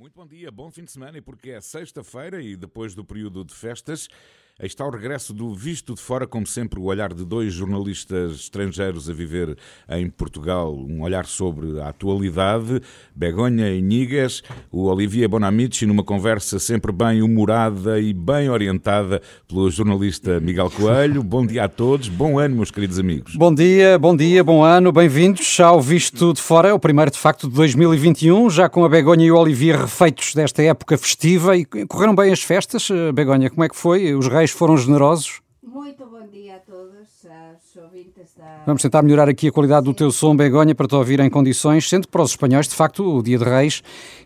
Muito bom dia, bom fim de semana, e porque é sexta-feira e depois do período de festas, Aí está o regresso do Visto de Fora, como sempre, o olhar de dois jornalistas estrangeiros a viver em Portugal, um olhar sobre a atualidade, Begonha e Nigas, o Olivier Bonamici, numa conversa sempre bem humorada e bem orientada pelo jornalista Miguel Coelho. Bom dia a todos, bom ano, meus queridos amigos. Bom dia, bom dia, bom ano, bem-vindos ao Visto de Fora, é o primeiro de facto de 2021, já com a Begonha e o Olivier refeitos desta época festiva e correram bem as festas. Begonha, como é que foi? Os reis foram generosos? Muito bom dia a todos, aos ouvintes da... Vamos tentar melhorar aqui a qualidade do teu som, Begonha, para te ouvir em condições, sendo que para os espanhóis, de facto, o Dia de Reis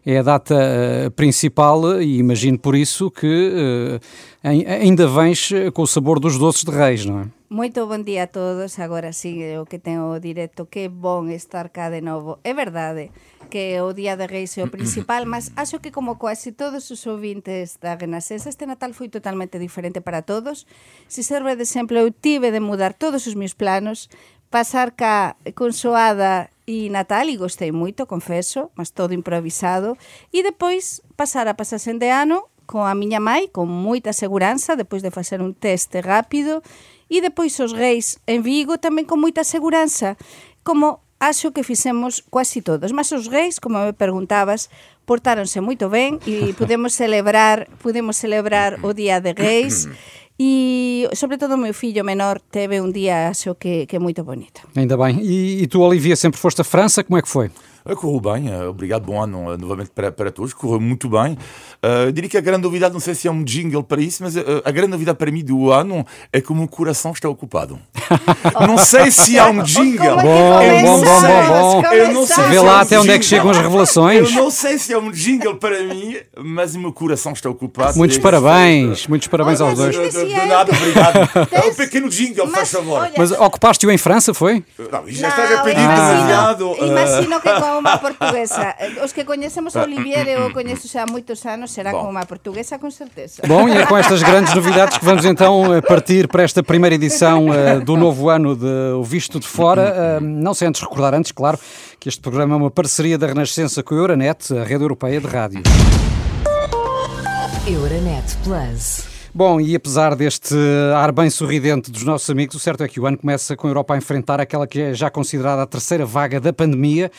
é a data uh, principal e imagino por isso que uh, ainda vens com o sabor dos doces de Reis, não é? Muito bom dia a todos. Agora sí, o que tenho o directo, que bom estar cá de novo. É verdade que o Día de Reis é o principal, mas acho que como quase todos os ouvintes da Renascença, este Natal foi totalmente diferente para todos. Se serve de exemplo, eu tive de mudar todos os meus planos, pasar ca consoada e Natal e gostei moito, confeso, mas todo improvisado, e depois pasar a pasasen de ano con a miña mai, con moita seguranza, depois de facer un teste rápido, e depois os reis en Vigo tamén con moita seguranza, como acho que fixemos quasi todos, mas os reis, como me preguntabas, portáronse moito ben e podemos celebrar, podemos celebrar o Día de Reis e sobre todo o meu fillo menor teve un día acho que, que moito bonito. Ainda bem. E, e tu, Olivia, sempre foste a França, como é que foi? Correu bem, eh, obrigado, bom ano eh, novamente para, para todos, correu muito bem. Uh, diria que a grande novidade, não sei se é um jingle para isso, mas a grande novidade para mim do ano é que o meu coração está ocupado. não sei se há um jingle. Bom, é bom, bom, bom, bom. Eu não sei Vê lá até onde é que chegam as revelações. Eu não sei se é um jingle para mim, mas o meu coração está ocupado. Muitos parabéns, muitos parabéns aos dois. De, nada, obrigado. É um pequeno jingle, faz favor. Mas ocupaste-o em França, foi? Não, já estás a pedir demasiado. Imagino que com uma portuguesa. Os que conhecemos Olivier, eu conheço xa há moitos anos, será Bom. como uma portuguesa, com certeza. Bom, e é com estas grandes novidades que vamos então eh, partir para esta primeira edição uh, do novo ano de O Visto de Fora. Uh, não sei antes recordar, antes, claro, que este programa é uma parceria da Renascença com a Euronet, a rede europeia de rádio. Euronet Plus. Bom, e apesar deste ar bem sorridente dos nossos amigos, o certo é que o ano começa com a Europa a enfrentar aquela que é já considerada a terceira vaga da pandemia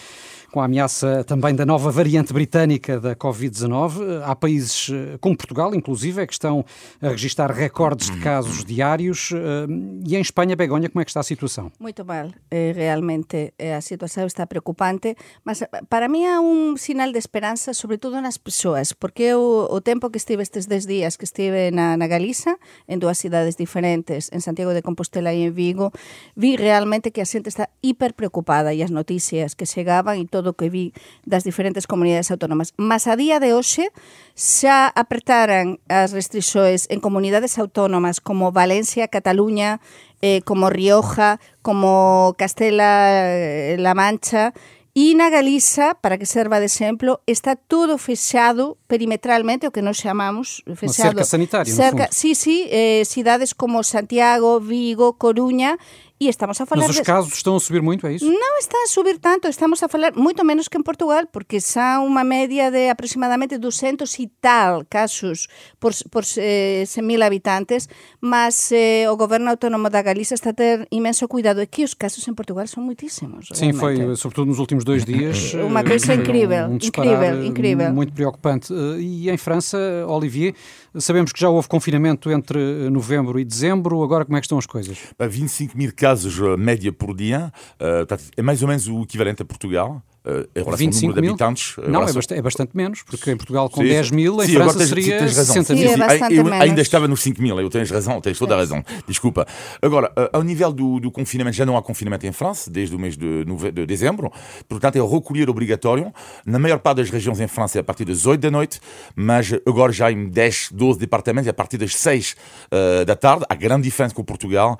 com a ameaça também da nova variante britânica da Covid-19. Há países eh, como Portugal, inclusive, que estão a registrar recordes de casos diários. Eh, e em Espanha, Begonha, como é que está a situação? Muito mal. Realmente a situação está preocupante, mas eh, para mim há um sinal de esperança, sobretudo nas pessoas, porque o, o tempo que estive estes 10 dias que estive na, na Galiza, en dúas cidades diferentes, en Santiago de Compostela e en Vigo, vi realmente que a xente está hiper preocupada e as noticias que chegaban e todo todo o que vi das diferentes comunidades autónomas. Mas a día de hoxe xa apertaran as restrixoes en comunidades autónomas como Valencia, Cataluña, eh, como Rioja, como Castela-La eh, Mancha, E na Galiza, para que serva de exemplo, está todo fechado perimetralmente, o que nos chamamos fechado. Cerca sanitario, cerca, no fundo. Sí, sí, eh, cidades como Santiago, Vigo, Coruña, e estamos a falar... Mas os casos estão a subir muito, é isso? Não está a subir tanto, estamos a falar muito menos que em Portugal, porque são uma média de aproximadamente 200 e tal casos por, por eh, 100 mil habitantes, mas eh, o governo autónomo da Galiza está a ter imenso cuidado, é que os casos em Portugal são muitíssimos. Sim, foi, sobretudo nos últimos dois dias... uma coisa eh, incrível, um incrível, incrível. Muito preocupante. Eh, e em França, Olivier, sabemos que já houve confinamento entre novembro e dezembro, agora como é que estão as coisas? 25 mil casos eh, média por dia, uh, é mais ou menos o equivalente a Portugal. Uh, em relação ao número de habitantes. Não, relação... é, bastante, é, bastante, menos, porque em Portugal com sim, 10 mil, em sim, França tens, seria tens 60 mil. Sim, é eu ainda estava nos 5 mil, eu tens razão, tens toda a razão, desculpa. Agora, uh, ao nível do, do, confinamento, já não há confinamento em França, desde o mês de, de dezembro, portanto é o recolher obrigatório. Na maior parte das regiões em França é a partir das 8 da noite, mas agora já em 10, 12 departamentos é a partir das 6 uh, da tarde. A grande diferença com Portugal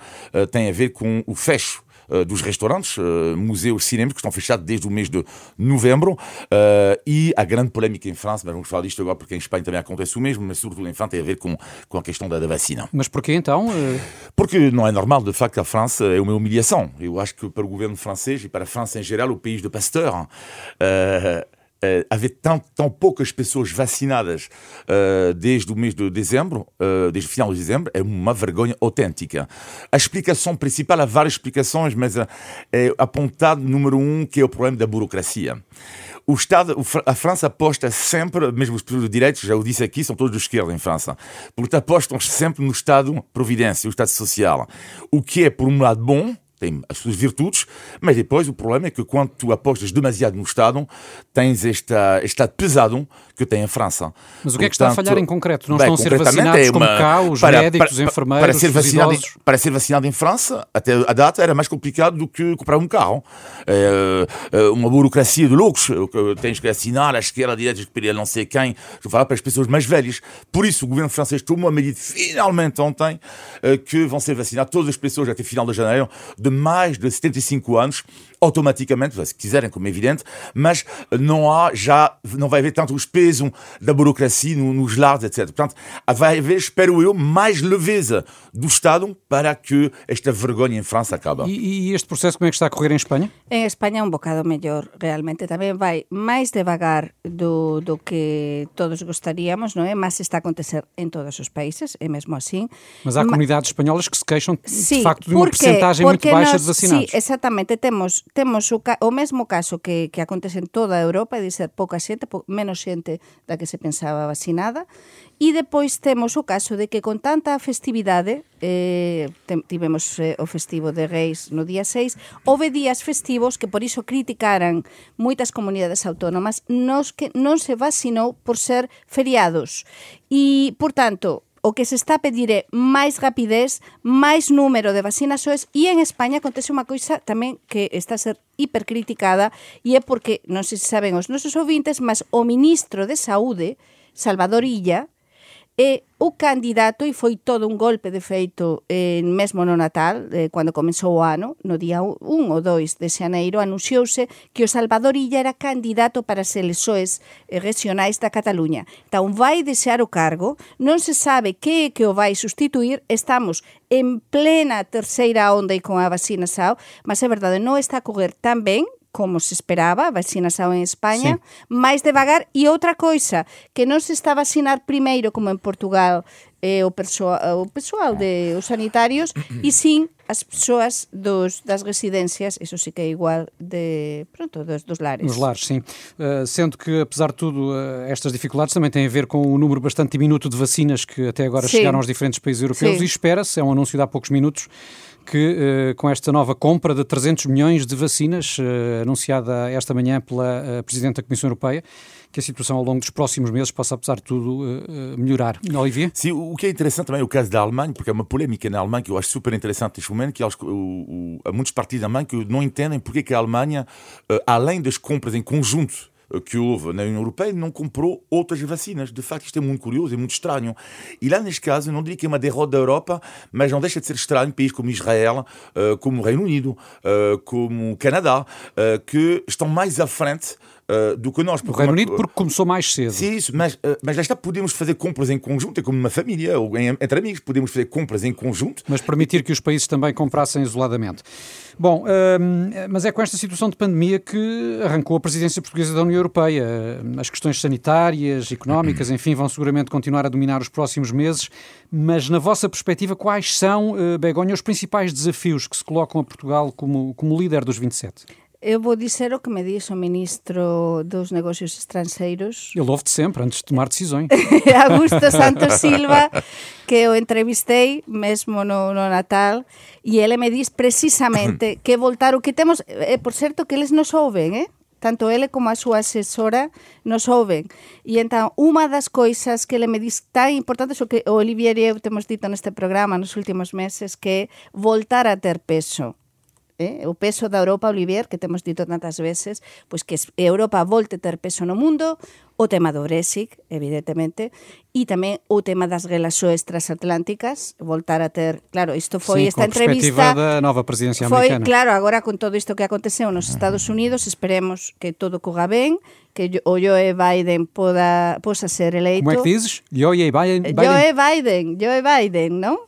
tem a ver com o fecho eh, dos restaurantes, uh, museus, cinemas, que estão fechados desde o mês de novembro, uh, e a grande polémica em França, mas vamos falar disto agora porque em Espanha também acontece o mesmo, mas sobretudo em França tem a ver com, com a questão da, da vacina. Mas porquê então? Porque não é normal, de facto, a França é uma humilhação. Eu acho que para o governo francês e para a França em geral, o país de Pasteur, uh, haver tão, tão poucas pessoas vacinadas uh, desde o mês de dezembro, uh, desde o final de dezembro, é uma vergonha autêntica. A explicação principal, há várias explicações, mas é apontado número um, que é o problema da burocracia. O Estado, a França aposta sempre, mesmo os de direitos, já o disse aqui, são todos de esquerda em França, porque apostam sempre no Estado Providência, o Estado Social. O que é, por um lado, bom, tem as suas virtudes, mas depois o problema é que quando tu apostas demasiado no Estado, tens esta, este pesado que tem a França. Mas o que é que está a falhar em concreto? Não bem, estão a ser vacinados é uma, como cá, os para, médicos, os enfermeiros, para ser, vacinado, em, para ser vacinado em França, até a data era mais complicado do que comprar um carro. É, é uma burocracia de loucos. Tens que assinar a esquerda, a direita, que não sei quem. Estou a falar para as pessoas mais velhas. Por isso o governo francês tomou a medida finalmente ontem eh, que vão ser vacinadas todas as pessoas até final de janeiro de mais de 75 anos automaticamente, se quiserem, como é evidente, mas não há já, não vai haver tanto o peso da burocracia nos lares, etc. Portanto, vai haver, espero eu, mais leveza do Estado para que esta vergonha em França acabe. E, e, este processo como é que está a correr em Espanha? Em Espanha é um bocado melhor, realmente. Também vai mais devagar do, do que todos gostaríamos, não é? Mas está a acontecer em todos os países, é mesmo assim. Mas há Ma... comunidades espanholas que se queixam, de facto, de uma porcentagem muito baixa nós, de vacinados. Sim, exatamente. Temos temos o, o mesmo caso que, que acontece en toda a Europa, de ser pouca xente, po, menos xente da que se pensaba vacinada. E depois temos o caso de que con tanta festividade, eh, tivemos eh, o festivo de Reis no día 6, houve días festivos que por iso criticaran moitas comunidades autónomas nos que non se vacinou por ser feriados. E, por tanto, o que se está a pedir é máis rapidez, máis número de vacinas OES e en España acontece unha coisa tamén que está a ser hipercriticada e é porque, non sei se saben os nosos ouvintes, mas o ministro de Saúde, Salvador Illa, e o candidato, e foi todo un golpe de feito eh, mesmo no Natal, eh, cando comenzou o ano, no día 1 ou 2 de xaneiro, anunciouse que o Salvador Illa era candidato para as elexoes eh, regionais da Cataluña. Tan vai desear o cargo, non se sabe que é que o vai sustituir, estamos en plena terceira onda e con a vacina SAO, mas é verdade, non está a correr tan ben como se esperaba, vacinação en España, sí. máis devagar e outra coisa, que non se está a vacinar primeiro como en Portugal eh, o, persoal, o pessoal de os sanitarios e sim as persoas dos, das residências, isso sí que é igual de, pronto, dos, dos lares. Nos lares, sim. Uh, sendo que, apesar de tudo, uh, estas dificuldades também têm a ver com o número bastante diminuto de vacinas que até agora sim. chegaram aos diferentes países europeus sim. e espera-se, é um anúncio de há poucos minutos, que uh, com esta nova compra de 300 milhões de vacinas, uh, anunciada esta manhã pela uh, Presidente da Comissão Europeia, que a situação ao longo dos próximos meses possa, apesar de tudo, melhorar. Olivier? Sim, o que é interessante também é o caso da Alemanha, porque é uma polémica na Alemanha que eu acho super interessante neste momento, que há, há muitos partidos da Alemanha que não entendem porque que a Alemanha, além das compras em conjunto que houve na União Europeia não comprou outras vacinas. De facto, isto é muito curioso, é muito estranho. E lá, neste caso, não diria que é uma derrota da Europa, mas não deixa de ser estranho países como Israel, eh, como o Reino Unido, eh, como o Canadá, eh, que estão mais à frente uh, do que nós. O Reino Unido porque começou mais cedo. Sim, isso, mas, uh, mas lá está, podemos fazer compras em conjunto, é como uma família ou em, entre amigos, podemos fazer compras em conjunto. Mas permitir que os países também comprassem isoladamente. Bom, uh, mas é com esta situação de pandemia que arrancou a presidência portuguesa da União Europeia. As questões sanitárias, económicas, enfim, vão seguramente continuar a dominar os próximos meses. Mas, na vossa perspectiva, quais são, Begonha, os principais desafios que se colocam a Portugal como, como líder dos 27? Eu vou dizer o que me disse o ministro dos Negócios Estrangeiros. Ele ouve-te sempre, antes de tomar decisões. Augusto Santos Silva, que eu entrevistei mesmo no, no Natal, e ele me disse precisamente que voltar o que temos... Eh, por certo, que eles nos ouvem, eh? tanto ele como a súa asesora nos ouvem. E entón, unha das coisas que ele me diz tan importante o que o Olivier e eu temos dito neste programa nos últimos meses, que voltar a ter peso eh? o peso da Europa, Olivier, que temos dito tantas veces, pois que Europa volte ter peso no mundo, o tema do Brexit, evidentemente, e tamén o tema das relações transatlánticas, voltar a ter, claro, isto foi Sim, esta entrevista da nova presidência foi, americana. claro, agora con todo isto que aconteceu nos Estados Unidos, esperemos que todo corra ben, que o Joe Biden poda posa ser eleito. Como é que dizes? Joe Biden? Biden? Joe Biden, Joe Biden, non?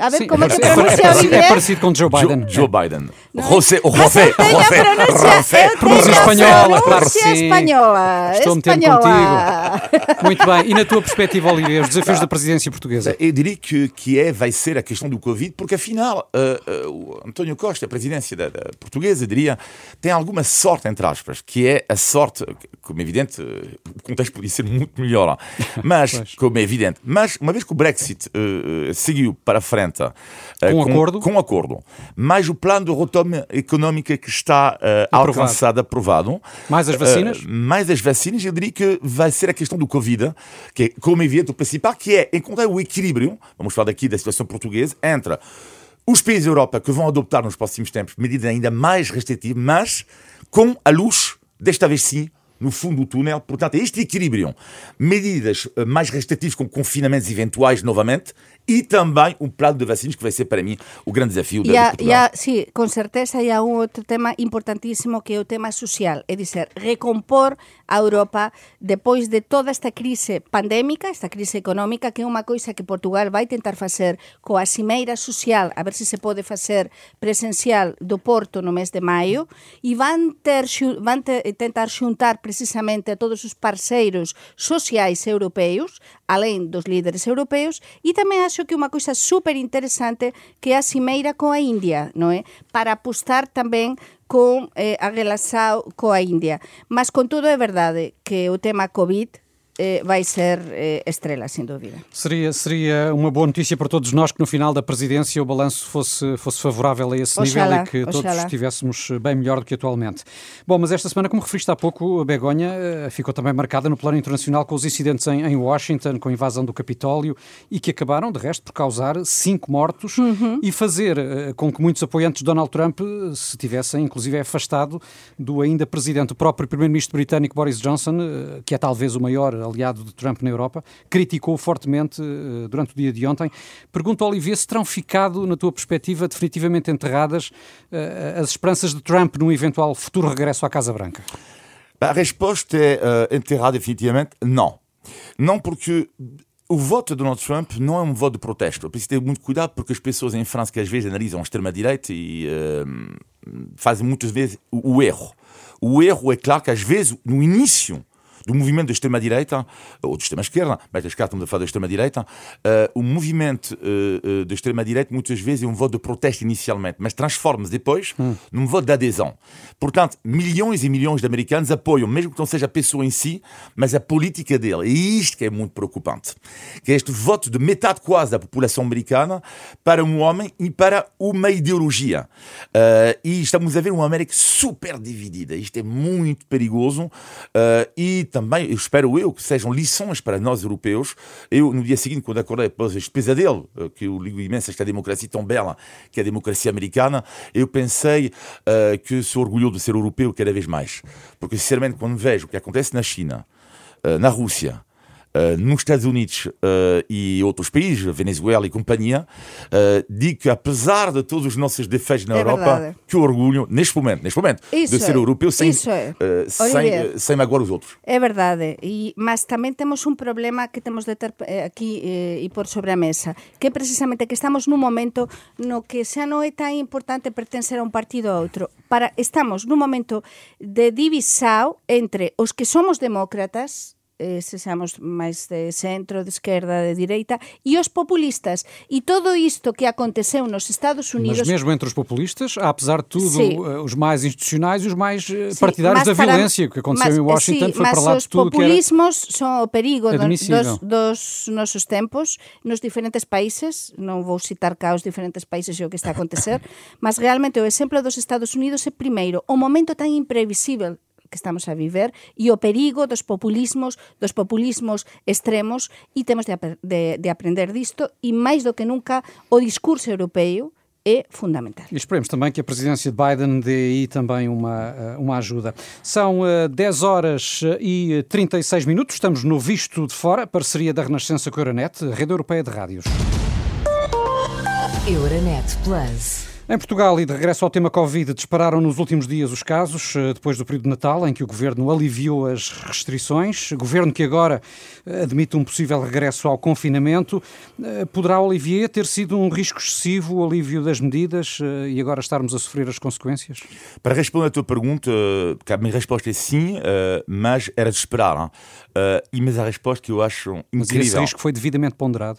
A ver Sim, como é, se parecido, pronuncia é, o é inglés. parecido com Joe Biden. Joe, Joe é. Biden. José, o José, José, José. Pronúncia espanhola, claro que sim. espanhola. Estou metendo espanhola. contigo. Muito bem. E na tua perspectiva, Olivia, os desafios da presidência portuguesa? Eu diria que, que é, vai ser a questão do Covid, porque afinal, uh, uh, o António Costa, a presidência da, da portuguesa, diria, tem alguma sorte, entre aspas, que é a sorte, como é evidente, o contexto podia ser muito melhor, mas, como é evidente, mas uma vez que o Brexit uh, uh, seguiu para a frente, uh, Com acordo? com acordo, mais o plano de retoma económica que está uh, Aprovado. alcançado, aprovado, Mais as vacinas? Uh, mais as vacinas, eu diria que vai ser a questão do Covid, que é, como é evidente, o principal, que é encontrar o equilíbrio, vamos falar aqui da situação portuguesa, entre os países da Europa que vão adotar nos próximos tempos medidas ainda mais restritivas, mas com a luz, desta vez sim, no fundo do túnel. Portanto, é este equilíbrio. Medidas eh, mais restritivas com confinamentos eventuais novamente e também um plano de vacinas que vai ser para mim o grande desafio da E há, e há, sí, con certeza hai un outro tema importantísimo que é o tema social, é dizer, recompor a Europa depois de toda esta crise pandémica, esta crise económica, que é unha coisa que Portugal vai tentar facer coa cimeira social, a ver se se pode facer presencial do Porto no mes de maio, e van, ter, xu- van te, tentar xuntar precisamente a todos os parceiros sociais europeus, alén dos líderes europeus, e tamén acho que unha coisa super interesante que é a cimeira coa India, non é? Para apostar tamén con eh, a relação coa India. Mas con todo é verdade que o tema COVID vai ser eh, estrela, sem dúvida. Seria, seria uma boa notícia para todos nós que no final da presidência o balanço fosse, fosse favorável a esse Oxalá, nível e que todos oxalá. estivéssemos bem melhor do que atualmente. Bom, mas esta semana, como referiste há pouco, a Begonha eh, ficou também marcada no plano internacional com os incidentes em, em Washington, com a invasão do Capitólio e que acabaram, de resto, por causar cinco mortos Uhum. e fazer eh, com que muitos apoiantes de Donald Trump eh, se tivessem, inclusive, afastado do ainda presidente. O próprio primeiro-ministro britânico Boris Johnson, eh, que é talvez o maior aliado de Trump na Europa, criticou fortemente eh, durante o dia de ontem. Pergunto, Olivier, se terão ficado, na tua perspectiva, definitivamente enterradas eh, as esperanças de Trump num eventual futuro regresso à Casa Branca? A resposta é uh, definitivamente não. Não porque o voto de Donald Trump não é um voto de protesto. É preciso ter muito cuidado porque as pessoas em França que às vezes analisam a extrema-direita e uh, fazem muitas vezes o erro. O erro é claro que às vezes no início do movimento da extrema-direita, ou da extrema-esquerda, mas neste caso estamos a falar da extrema-direita, uh, o movimento uh, da extrema-direita muitas vezes é um voto de protesto inicialmente, mas transforma-se depois num voto de adesão. Portanto, milhões e milhões de americanos apoiam, mesmo que não seja a pessoa em si, mas a política dele. E isto que é muito preocupante. Que é este voto de metade quase da população americana para um homem e para uma ideologia. Uh, e estamos a ver uma América super dividida. Isto é muito perigoso. Uh, e também, eu espero eu, que sejam lições para nós europeus. Eu, no dia seguinte, quando acordei após este pesadelo, uh, que eu ligo imenso esta democracia tão bela, que é a democracia americana, eu pensei uh, que sou orgulhoso de ser europeu cada vez mais. Porque, sinceramente, quando vejo o que acontece na China, uh, na Rússia, Uh, nos Estados Unidos uh, e outros países, Venezuela e companhia, uh, digo que apesar de todos os nossos defeitos na É Europa, verdade. que orgulho, neste momento, neste momento, Isso de ser é, europeu sem, é. sem, sem magoar os outros. É verdade, e, mas tamén temos un problema que temos de ter eh, eh, e por sobre a mesa, que é precisamente que estamos nun momento no que xa non é tan importante pertencer a un partido ou outro. Para, estamos nun momento de divisao entre os que somos demócratas, eh, sexamos máis de centro, de esquerda, de direita, e os populistas. E todo isto que aconteceu nos Estados Unidos... Mas mesmo entre os populistas, há, apesar de tudo, eh, os mais institucionais e os mais eh, Sí, partidários mas da para- violência. Que aconteceu mas, em Washington sí, foi mas para lá os de tudo que era... populismos son o perigo Admissível. dos, dos nosos tempos nos diferentes países non vou citar cá os diferentes países e o que está a acontecer mas realmente o exemplo dos Estados Unidos é primeiro o momento tan imprevisível que estamos a viver e o perigo dos populismos, dos populismos extremos e temos de, de, de aprender disto e máis do que nunca o discurso europeu é fundamental. E esperemos também que a presidência de Biden dê aí também uma, eh, uma ajuda. São eh, 10 horas e 36 minutos, estamos no Visto de Fora, parceria da Renascença com a Euronet, Rede Europeia de Rádios. Euronet Plus. Em Portugal, e de regresso ao tema Covid, dispararam nos últimos dias os casos, eh, depois do período de Natal, em que o governo aliviou as restrições. Governo que agora eh, admite um possível regresso ao confinamento. Eh, poderá, Olivier, ter sido um risco excessivo o alívio das medidas e agora estarmos a sofrer as consequências? Para responder à tua pergunta, a minha resposta é sim, mas era de esperar. Mas a resposta que eu acho incrível. Mas esse risco foi devidamente ponderado?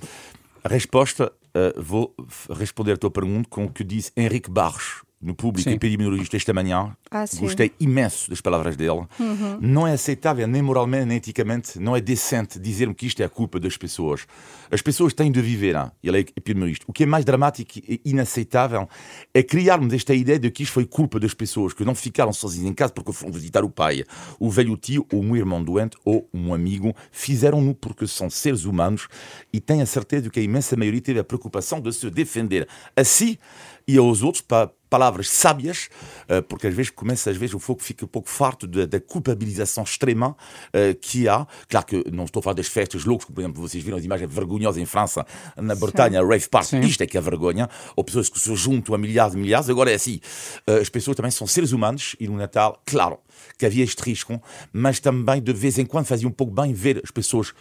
A resposta vou responder à tua pergunta com o que disse Henrique Barros no público Sim. epidemiologista esta manhã. Ah, Gostei imenso das palavras dele. Uhum. Não é aceitável, nem moralmente, nem eticamente, não é decente dizer-me que isto é a culpa das pessoas. As pessoas têm de viver, hein? ele é epidemiologista. O que é mais dramático e inaceitável é criarmos esta ideia de que isto foi culpa das pessoas, que não ficaram sozinhos em casa porque foram visitar o pai, o velho tio, ou um irmão doente, ou um amigo. Fizeram-no porque são seres humanos e têm a certeza de que a imensa maioria teve a preocupação de se defender a si e aos outros para palavras sábias, eh, porque às vezes começa, às vezes o fogo fica um pouco farto da, culpabilização extrema eh, que há. Claro que não estou a falar das festas loucas, por exemplo, vocês viram as imagens vergonhosas em França, na Bretanha, Sim. Rave Park, Sim. isto é que é vergonha, ou pessoas que se juntam a milhares e milhares, agora é assim, eh, as pessoas também são seres humanos e no Natal, claro, que havia este risco, mas também de vez em quando fazia um pouco bem ver as pessoas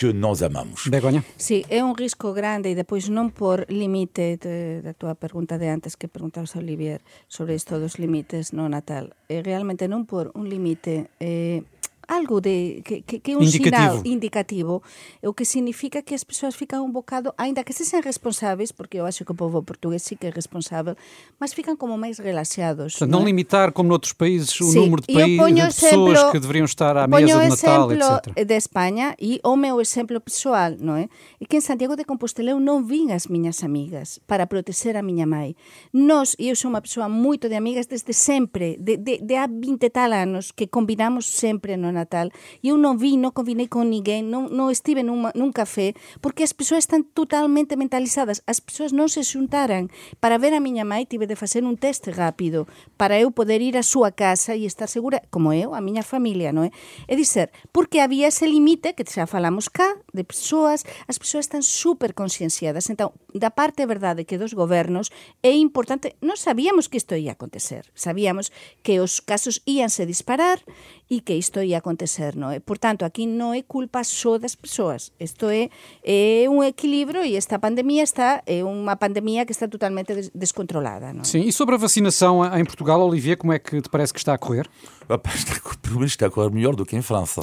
que nós amamos. Begoña? Sí, é un risco grande e depois non por limite de, da pergunta de antes que preguntabas a Olivier sobre isto dos limites no Natal. É realmente non por un limite eh, algo de que, que, que é un indicativo. sinal indicativo, o que significa que as persoas fican un bocado, aínda que se sean responsáveis, porque eu acho que o povo portugués sí que é responsável, mas fican como máis relaxados. Portanto, não limitar, como noutros países, o número de, país, de exemplo, pessoas que deveriam estar à mesa de Natal, etc. de España e o meu exemplo pessoal, non é? E que en Santiago de Compostela eu non vin as miñas amigas para proteger a miña mãe. Nós, e eu sou unha persoa moito de amigas desde sempre, de, de, de há 20 tal anos, que combinamos sempre no Natal. Natal e eu non vi, non combinei con ninguén, non, non estive numa, nun café, porque as persoas están totalmente mentalizadas, as persoas non se xuntaran. Para ver a miña mãe tive de facer un teste rápido para eu poder ir a súa casa e estar segura, como eu, a miña familia, non é? É dizer, porque había ese limite que xa falamos cá, de persoas, as persoas están super conscienciadas. Entón, da parte verdade que dos gobernos é importante, non sabíamos que isto ia acontecer, sabíamos que os casos íanse disparar e que isto ia acontecer, non é? Portanto, aquí non é culpa só das persoas. Isto é, é un equilibrio e esta pandemia está é unha pandemia que está totalmente descontrolada, non? Sim, e sobre a vacinação em Portugal, Olivier, como é que te parece que está a correr? Opa, está, pelo menos está a correr melhor do que em França.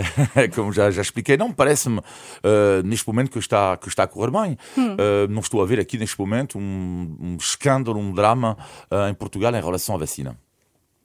Como já, já expliquei, não parece-me uh, neste momento que está, que está a correr bem. Hum. Uh, não estou a ver aqui neste momento um, um escândalo, um drama uh, em Portugal em relação à vacina.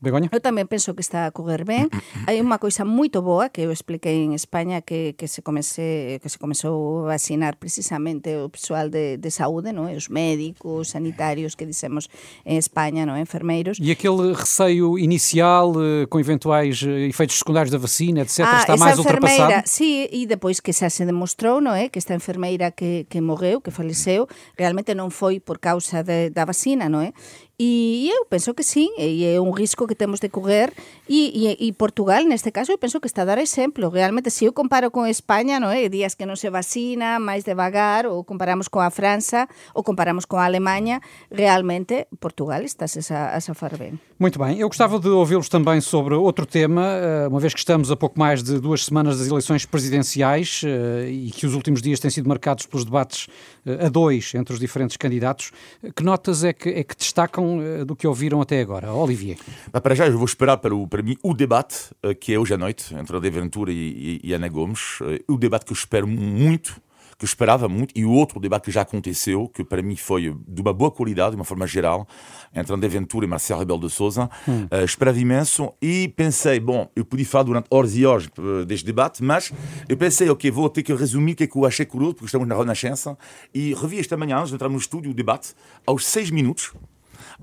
Begoña? Eu tamén penso que está a correr ben. Hai unha coisa moito boa que eu expliquei en España que, que se comece que se comezou a vacinar precisamente o persoal de, de saúde, non? os médicos, sanitarios que dissemos en España, non? enfermeiros. E aquele receio inicial eh, com eventuais eh, efeitos secundários da vacina, etc, ah, está máis ultrapassado? Sí, e depois que xa se demostrou, non é, que esta enfermeira que, que morreu, que faleceu, realmente non foi por causa de, da vacina, non é? E eu penso que sí, e é un risco que temos de correr e, e, e Portugal, neste caso, eu penso que está a dar exemplo. Realmente, se eu comparo con España, non é? días que non se vacina, máis devagar, ou comparamos con a França, ou comparamos con a Alemanha, realmente Portugal está a, a safar ben. Muito bem. Eu gostava de ouvi-los também sobre outro tema, eh, uma vez que estamos a pouco mais de duas semanas das eleições presidenciais eh, e que os últimos dias têm sido marcados pelos debates eh, a dois entre os diferentes candidatos. Que notas é que, é que destacam do que ouviram até agora? Olivier. Para já, eu vou esperar para, o, para mim o debate eh, que é hoje à noite entre a De Ventura e, e, e Ana Gomes. Eh, o debate que eu espero muito que eu esperava muito, e o outro debate que já aconteceu, que para mim foi de uma boa qualidade, de uma forma geral, entre André Ventura e Marcelo Rebelo de Sousa, hum. uh, esperava imenso e pensei, bom, eu podia falar durante horas e horas deste debate, mas eu pensei, ok, vou ter que resumir o que é que eu achei curioso, porque estamos na Renascença, e revi esta manhã, antes de entrar no estúdio, o debate, aos seis minutos,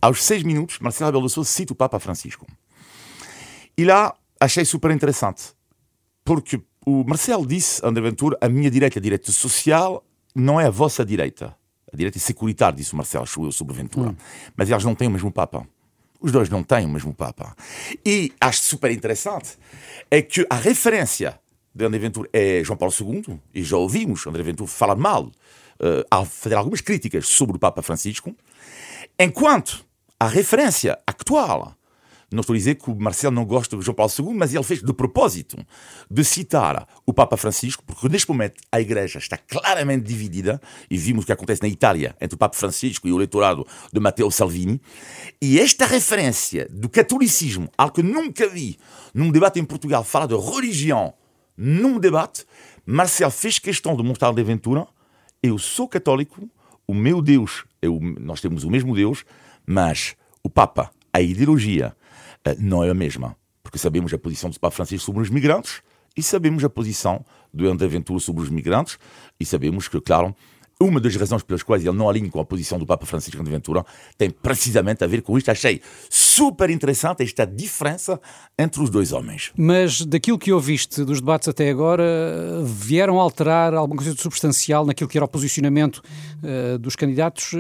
aos seis minutos, Marcelo Rebelo de Sousa cita o Papa Francisco. E lá achei super interessante, porque o Marcelo disse, André Ventura, a minha direita, a direita social, não é a vossa direita. A direita é securitária, disse o Marcelo, sobre Ventura. Hum. Mas eles não têm o mesmo Papa. Os dois não têm o mesmo Papa. E acho super interessante é que a referência de André Ventura é João Paulo II, e já ouvimos André Ventura falar mal, uh, a fazer algumas críticas sobre o Papa Francisco, enquanto a referência atual não estou a dizer que o Marcelo não gosta de João Paulo II, mas ele fez de propósito de citar o Papa Francisco, porque neste momento a Igreja está claramente dividida, e vimos o que acontece na Itália entre o Papa Francisco e o eleitorado de Matteo Salvini, e esta referência do catolicismo, algo que nunca vi num debate em Portugal, falar de religião num debate, Marcelo fez questão de mostrar de aventura, eu sou católico, o meu Deus, eu, nós temos o mesmo Deus, mas o Papa, a ideologia, não é a mesma. Porque sabemos a posição do Papa Francisco sobre os migrantes e sabemos a posição do André Ventura sobre os migrantes e sabemos que, claro, uma das razões pelas quais ele não alinha com a posição do Papa Francisco de Ventura tem precisamente a ver com isto. Achei super interessante esta diferença entre os dois homens. Mas daquilo que ouviste dos debates até agora, vieram alterar alguma coisa de substancial naquilo que era o posicionamento uh, dos candidatos, uh,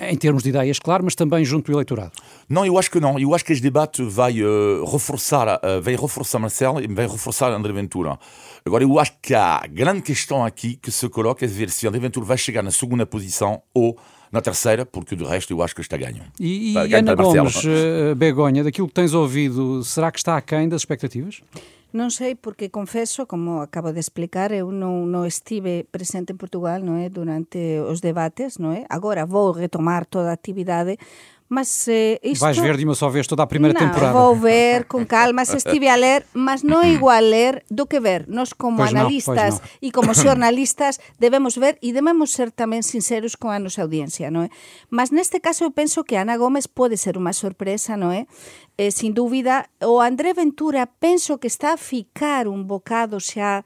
em, em, termos de ideias, claro, mas também junto do eleitorado? Não, eu acho que não. Eu acho que este debate vai uh, reforçar, vai reforçar Marcelo e vai reforçar André Ventura. Agora, eu acho que a grande questão aqui que se coloca é ver se André Ventura vai chegar na segunda posição ou na terceira, porque do resto eu acho que está ganho. E, e Ana Gomes, uh, Begonha, daquilo que tens ouvido, será que está aquém das expectativas? Non sei, porque confeso, como acabo de explicar, eu non, non estive presente en Portugal non é, durante os debates, non é? Agora vou retomar toda a actividade, Mas eh, isto... Vais ver de uma só vez toda a primeira não, temporada. vou ver com calma, se estive a ler, mas não é igual ler do que ver. Nós como pois analistas não, e como jornalistas debemos ver e debemos ser tamén sinceros con a nosa audiencia, non é? Mas neste caso eu penso que Ana Gómez pode ser unha sorpresa, non é? Eh, sin dúbida, o André Ventura penso que está a ficar un bocado xa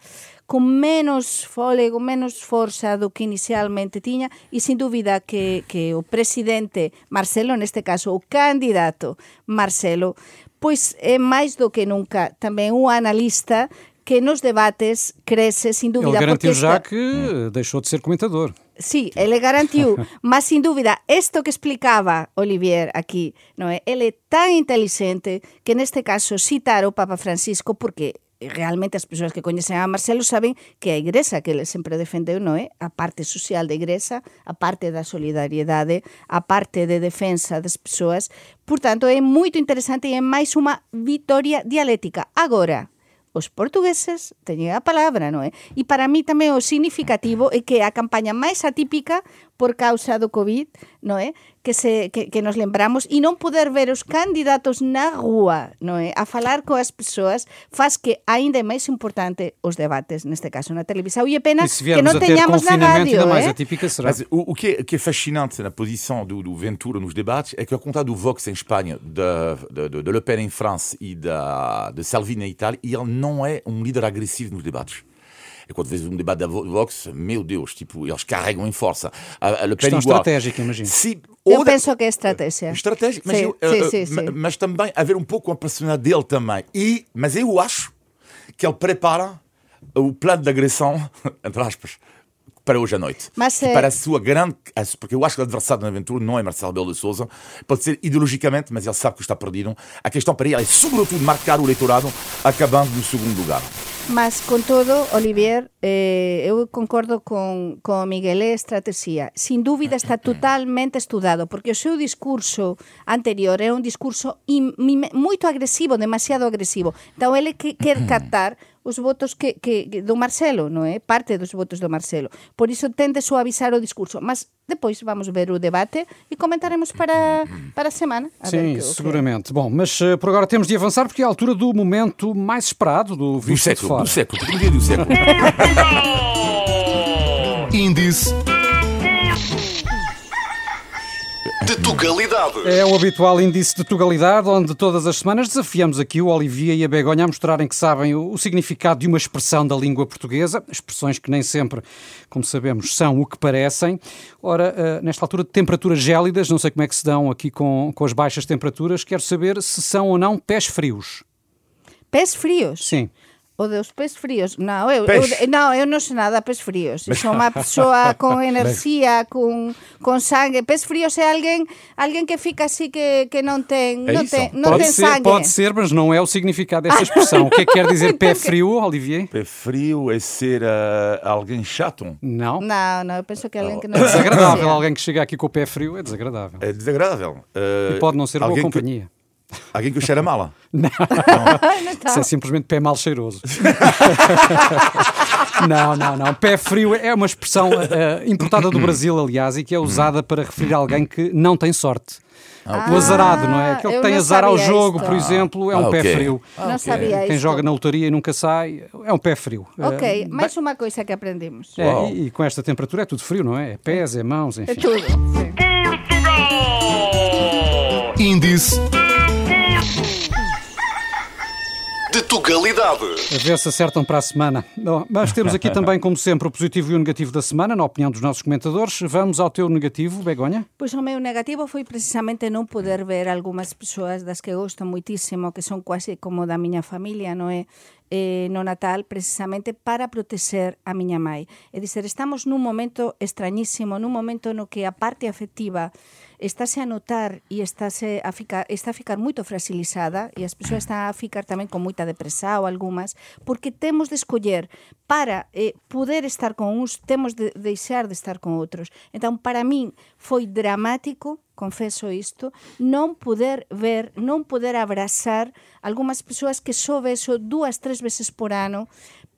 con menos fólego, menos forza do que inicialmente tiña e sin dúbida que, que o presidente Marcelo, neste caso o candidato Marcelo, pois é máis do que nunca tamén un analista que nos debates crece, sin dúvida. Ele garantiu já que deixou de ser comentador. Sí, ele garantiu, mas sin dúvida, isto que explicaba Olivier aquí, non é? Ele é tan inteligente que neste caso citar o Papa Francisco porque realmente as persoas que coñecen a Marcelo saben que a Igrexa que ele sempre defendeu, non é? A parte social da Igrexa, a parte da solidariedade, a parte de defensa das persoas. Por tanto, é moito interesante e é máis unha vitoria dialéctica. Agora, os portugueses teñen a palabra, non é? E para mí tamén o significativo é que a campaña máis atípica por causa do COVID, non é? que, se, que, que nos lembramos e non poder ver os candidatos na rúa, non é? A falar coas persoas faz que aínda é máis importante os debates, neste caso na televisão. E é pena que non teñamos na rádio. Ainda mais é? atípica será. Mas, o, o, que é, que é fascinante na posição do, do Ventura nos debates é que, ao contrário do Vox em Espanha, de, de, de Le Pen em França e da, de Salvini na Itália, ele não é um líder agressivo nos debates. E quando vês um debate da Vox, meu Deus, tipo, eles carregam em força. A, a Le Pen Questão igual. estratégica, imagino. Se, eu penso que é estratégia. Estratégia, mas, sim, eu, sim, uh, sim, sim. mas também haver um pouco a personalidade dele também. E, mas eu acho que ele prepara o plano de agressão, entre aspas, para hoje à noite. Mas, é... Para a sua grande. Porque eu acho que o adversário na aventura não é Marcelo Belo de Souza, pode ser ideologicamente, mas ele sabe que está perdido. A questão para ele é, sobretudo, marcar o eleitorado acabando no segundo lugar. Mas, con todo, Olivier, eh, eu concordo con, con Miguel é estrategia. Sin dúbida está totalmente estudado, porque o seu discurso anterior é un discurso moito agresivo, demasiado agresivo. Então, ele que, quer captar os votos que, que, do Marcelo, non é? Parte dos votos do Marcelo. Por iso tende suavizar o discurso, mas depois vamos ver o debate e comentaremos para, para a semana. A Sim, que, seguramente. Bom, mas uh, por agora temos de avançar porque é a altura do momento mais esperado do do século, do século, do século. Índice de Tugalidade. É o habitual índice de Tugalidade, onde todas as semanas desafiamos aqui o Olivia e a Begonha a mostrarem que sabem o, significado de uma expressão da língua portuguesa, expressões que nem sempre, como sabemos, são o que parecem. Ora, uh, nesta altura de temperaturas gélidas, não sei como é que se dão aqui com, com as baixas temperaturas, quero saber se são ou não pés frios. Pés frios? Sim. O dos pés fríos? Non, eu, eu, non, eu non sei nada pés fríos. Mas... Son unha persoa con enerxía, con, con sangue. Pés fríos é alguén alguén que fica así que, que non ten, é non ten, non pode ten ser, sangue. Pode ser, mas não é o significado desta expressão. o que é que quer dizer pé frio, Olivier? Pé frio é ser uh, alguém chato? Não. Não, não, eu penso que é alguém que não... É desagradável. alguém que chega aqui com o pé frio é desagradável. É desagradável. Uh, e pode não ser boa companhia. Que... Alguém que o cheira mala? Não. não. Isso é simplesmente pé mal cheiroso. não, não, não. Pé frio é uma expressão uh, importada do Brasil, aliás, e que é usada para referir a alguém que não tem sorte. Ah, o azarado, não é? Aquele que tem azar ao jogo, isto. por exemplo, é um ah, pé okay. frio. Ah, não sabia Quem isto. joga na lotaria e nunca sai, é um pé frio. Ok, uh, mais uma coisa que aprendemos. É, e, e, com esta temperatura é tudo frio, não é? É pés, é mãos, enfim. É tudo. Sim. Índice de Tugalidade. A ver se acertam para a semana. Bom, mas temos aqui também, como sempre, o positivo e o negativo da semana, na opinião dos nossos comentadores. Vamos ao teu negativo, Begonha? Pois o meu negativo foi precisamente non poder ver algunhas persoas das que gosto muitísimo, que son quase como da miña familia, non é? eh, no Natal precisamente para proteger a miña mãe. É dizer, estamos nun momento extrañísimo, nun momento no que a parte afectiva estáse a notar e estáse a ficar, está a ficar moito fragilizada e as persoas están a ficar tamén con moita depresa ou algunhas, porque temos de escoller para eh, poder estar con uns, temos de deixar de estar con outros. Entón, para min, foi dramático confeso isto, non poder ver, non poder abrazar algunhas persoas que só vexo dúas, tres veces por ano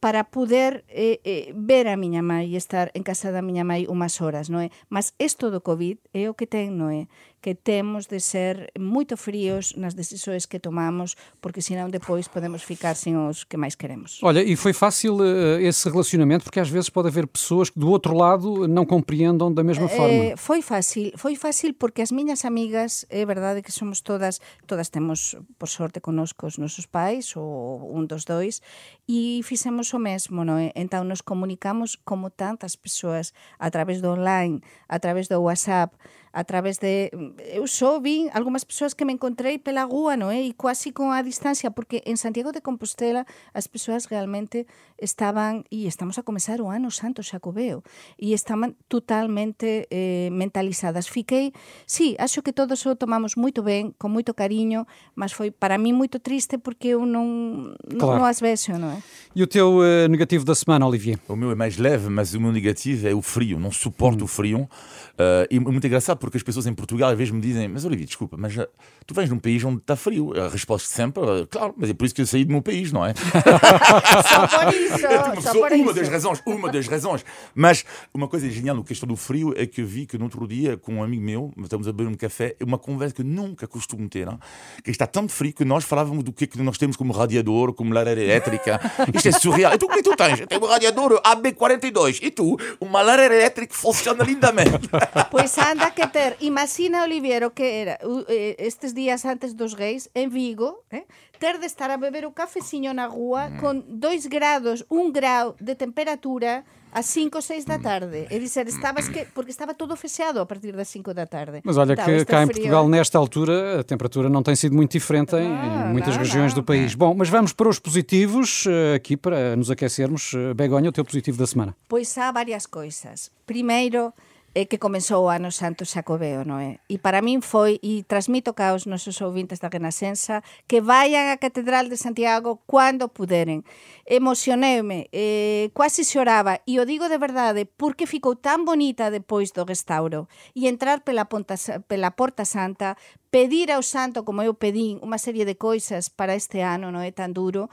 para poder eh, eh, ver a miña mãe e estar en casa da miña mãe unhas horas, non é? Mas isto do COVID é o que ten, non é? Que temos de ser moito fríos nas decisões que tomamos, porque senón depois podemos ficar sin os que máis queremos. Olha, e foi fácil uh, esse relacionamento, porque às vezes pode haver pessoas que do outro lado não compreendam da mesma forma. Eh, foi fácil, foi fácil porque as miñas amigas, é verdade que somos todas, todas temos, por sorte, conosco os nosos pais, ou un dos dois, e fixemos o mesmo, non é? Entón nos comunicamos como tantas persoas a través do online, a través do WhatsApp, a través de... Eu só vi algunhas persoas que me encontrei pela rúa, non é? E quasi con a distancia, porque en Santiago de Compostela as persoas realmente estaban, e estamos a comezar o ano santo xacobeo, e estaban totalmente eh, mentalizadas. Fiquei, sí, acho que todos o tomamos moito ben, con moito cariño, mas foi para mí moito triste porque eu non, claro. non as vexo, non é? E o teu uh, negativo da semana, Olivier? O meu é mais leve, mas o meu negativo é o frio. Não suporto hum. o frio. Uh, e muito engraçado porque as pessoas em Portugal às vezes me dizem: Mas Olivia, desculpa, mas uh, tu vens de um país onde está frio. A resposta sempre, uh, claro, mas é por isso que eu saí do meu país, não é? só por isso. É só por uma isso. das razões, uma das razões. Mas uma coisa genial no questão do frio é que eu vi que no outro dia, com um amigo meu, estamos a beber um café, é uma conversa que nunca costumo ter, não? que está tão frio que nós falávamos do que é que nós temos como radiador, como lareira elétrica. Isto é surreal. E tu, o que tu tens? Eu tenho um radiador AB42. E tu, uma lareira elétrica funciona lindamente. Pois anda que ter, imagina Oliviero que era eh, estes días antes dos reis en Vigo, eh? ter de estar a beber o cafeciño na rúa mm. con 2 grados, 1 grau de temperatura ás 5 ou 6 da tarde. É dizer, estabas que porque estaba todo fechado a partir das 5 da tarde. Mas olha que cá frio... em Portugal nesta altura a temperatura não tem sido muito diferente em, ah, em muitas não, regiões não. do país. Bom, mas vamos para os positivos eh, aqui para nos aquecermos. Begonha, o teu positivo da semana. Pois há várias coisas. Primeiro, que comenzou o ano santo xacobeo, non é? E para min foi, e transmito ca os nosos ouvintes da Renacensa, que vayan á Catedral de Santiago cando puderen. Emocioneume, eh, quasi xoraba, e o digo de verdade, porque ficou tan bonita depois do restauro. E entrar pela, ponta, pela Porta Santa, pedir ao santo, como eu pedín, unha serie de coisas para este ano, non é tan duro,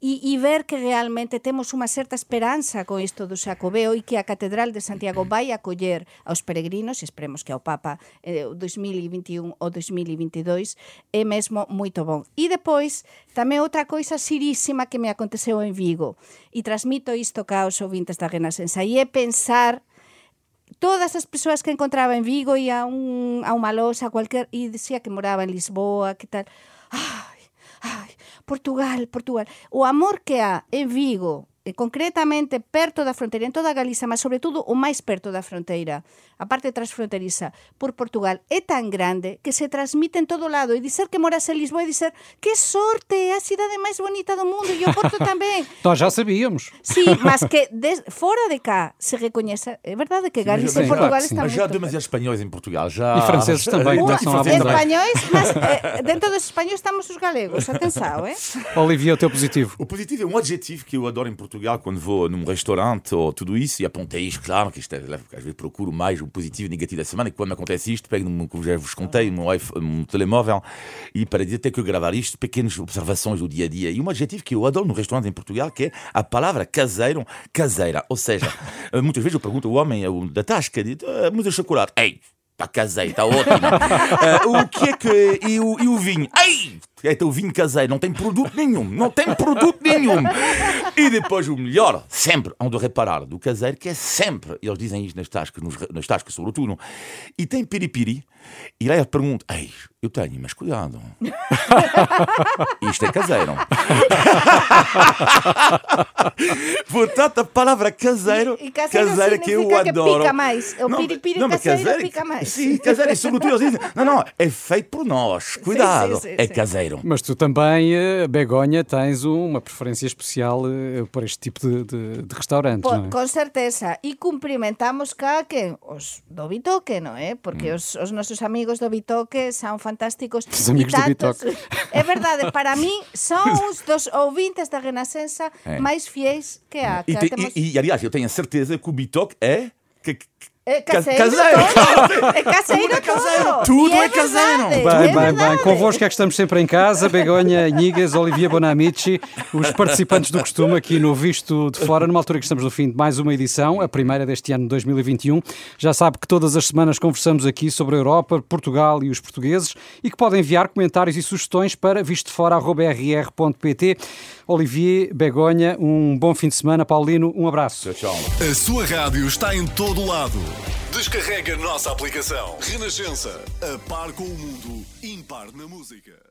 e, e ver que realmente temos unha certa esperanza con isto do Xacobeo e que a Catedral de Santiago vai acoller aos peregrinos, e esperemos que ao Papa eh, 2021 ou 2022, é mesmo moito bon. E depois, tamén outra coisa sirísima que me aconteceu en Vigo, e transmito isto ca os ouvintes da Renascença, e é pensar todas as persoas que encontraba en Vigo e a, un, a unha loxa cualquier e dicía que moraba en Lisboa, que tal. Ai, ai, Portugal, Portugal. O amor que há en Vigo concretamente perto da fronteira, en toda Galiza, mas sobre todo o máis perto da fronteira, a parte transfronteriza por Portugal, é tan grande que se transmite en todo lado e dizer que moras en Lisboa e dizer que sorte, é a cidade máis bonita do mundo e o Porto tamén. Nós já sabíamos. Sí, mas que des, fora de cá se recoñece, é verdade que Galiza e Portugal claro están Mas já há demasiados espanhóis em Portugal. Já... E franceses também, à vontade. espanhóis, mas eh, dentro dos espanhóis estamos os galegos, atenção, é? Olivia, o teu positivo. O positivo é um adjetivo que eu adoro em Portugal quando vou num restaurante ou tudo isso e apontei isto, claro, que isto é, às vezes procuro mais o positivo e o negativo da semana e quando me acontece isto, pego, no, como já vos contei, no um telemóvel e para dizer ter que gravar isto, pequenas observações do dia a dia. E um adjetivo que eu adoro no restaurante em Portugal que é a palavra caseiro, caseira. Ou seja, muitas vezes eu pergunto ao homem da tasca, diz, ah, mas o chocolate, ei, está caseiro, está ótimo. uh, o que é que. E o, e o vinho? Ei! É o vinho caseiro, não tem produto nenhum, não tem produto nenhum. E depois o melhor, sempre, hão de reparar, do caseiro, que é sempre, eles dizem isto nas tascas, nos, nas tascas sobretudo, e tem piripiri, e lá eu pergunto, ei, eu tenho, mas cuidado. Isto é caseiro. Portanto, a palavra caseiro, E caseiro caseiro que eu significa que adoro. pica mais. O piripiri mas caseiro pica mais. Sim, caseiro, e sobretudo eles dizem, não, não, é feito por nós, cuidado, sim, é sim. caseiro. Mas tu também, eh, Begonha, tens uma preferência especial eh, por este tipo de, de, de restaurantes, Po, não é? con certeza. E cumprimentamos cá que os do Bitoque, non é? Porque os, os nosos amigos do Bitoque son fantásticos. Os amigos E do tantos- É verdade, para mí son os dos ouvintes da Renascença É. máis fiéis que há. E, Que tem- temos... e- e, aliás, eu tenho a certeza que o Bitoque é. Que, que- É ca- caseiro, caseiro. todo. É caseiro Tudo é caseiro. Tudo E é caseiro. verdade, Bem, é bem, bem. Convosco é que estamos sempre em casa. Begonha, Inigas, Olivia Bonamici, os participantes do costume aqui no Visto de Fora, numa altura que estamos no fim de mais uma edição, a primeira deste ano de 2021. Já sabe que todas as semanas conversamos aqui sobre a Europa, Portugal e os portugueses e que podem enviar comentários e sugestões para vistofora.rr.pt. Olivier, Begonha, um bom fim de semana. Paulino, um abraço. Tchau, tchau. A sua rádio está em todo lado. Descarrega a nossa aplicação. Renascença. A par com o mundo. Impar na música.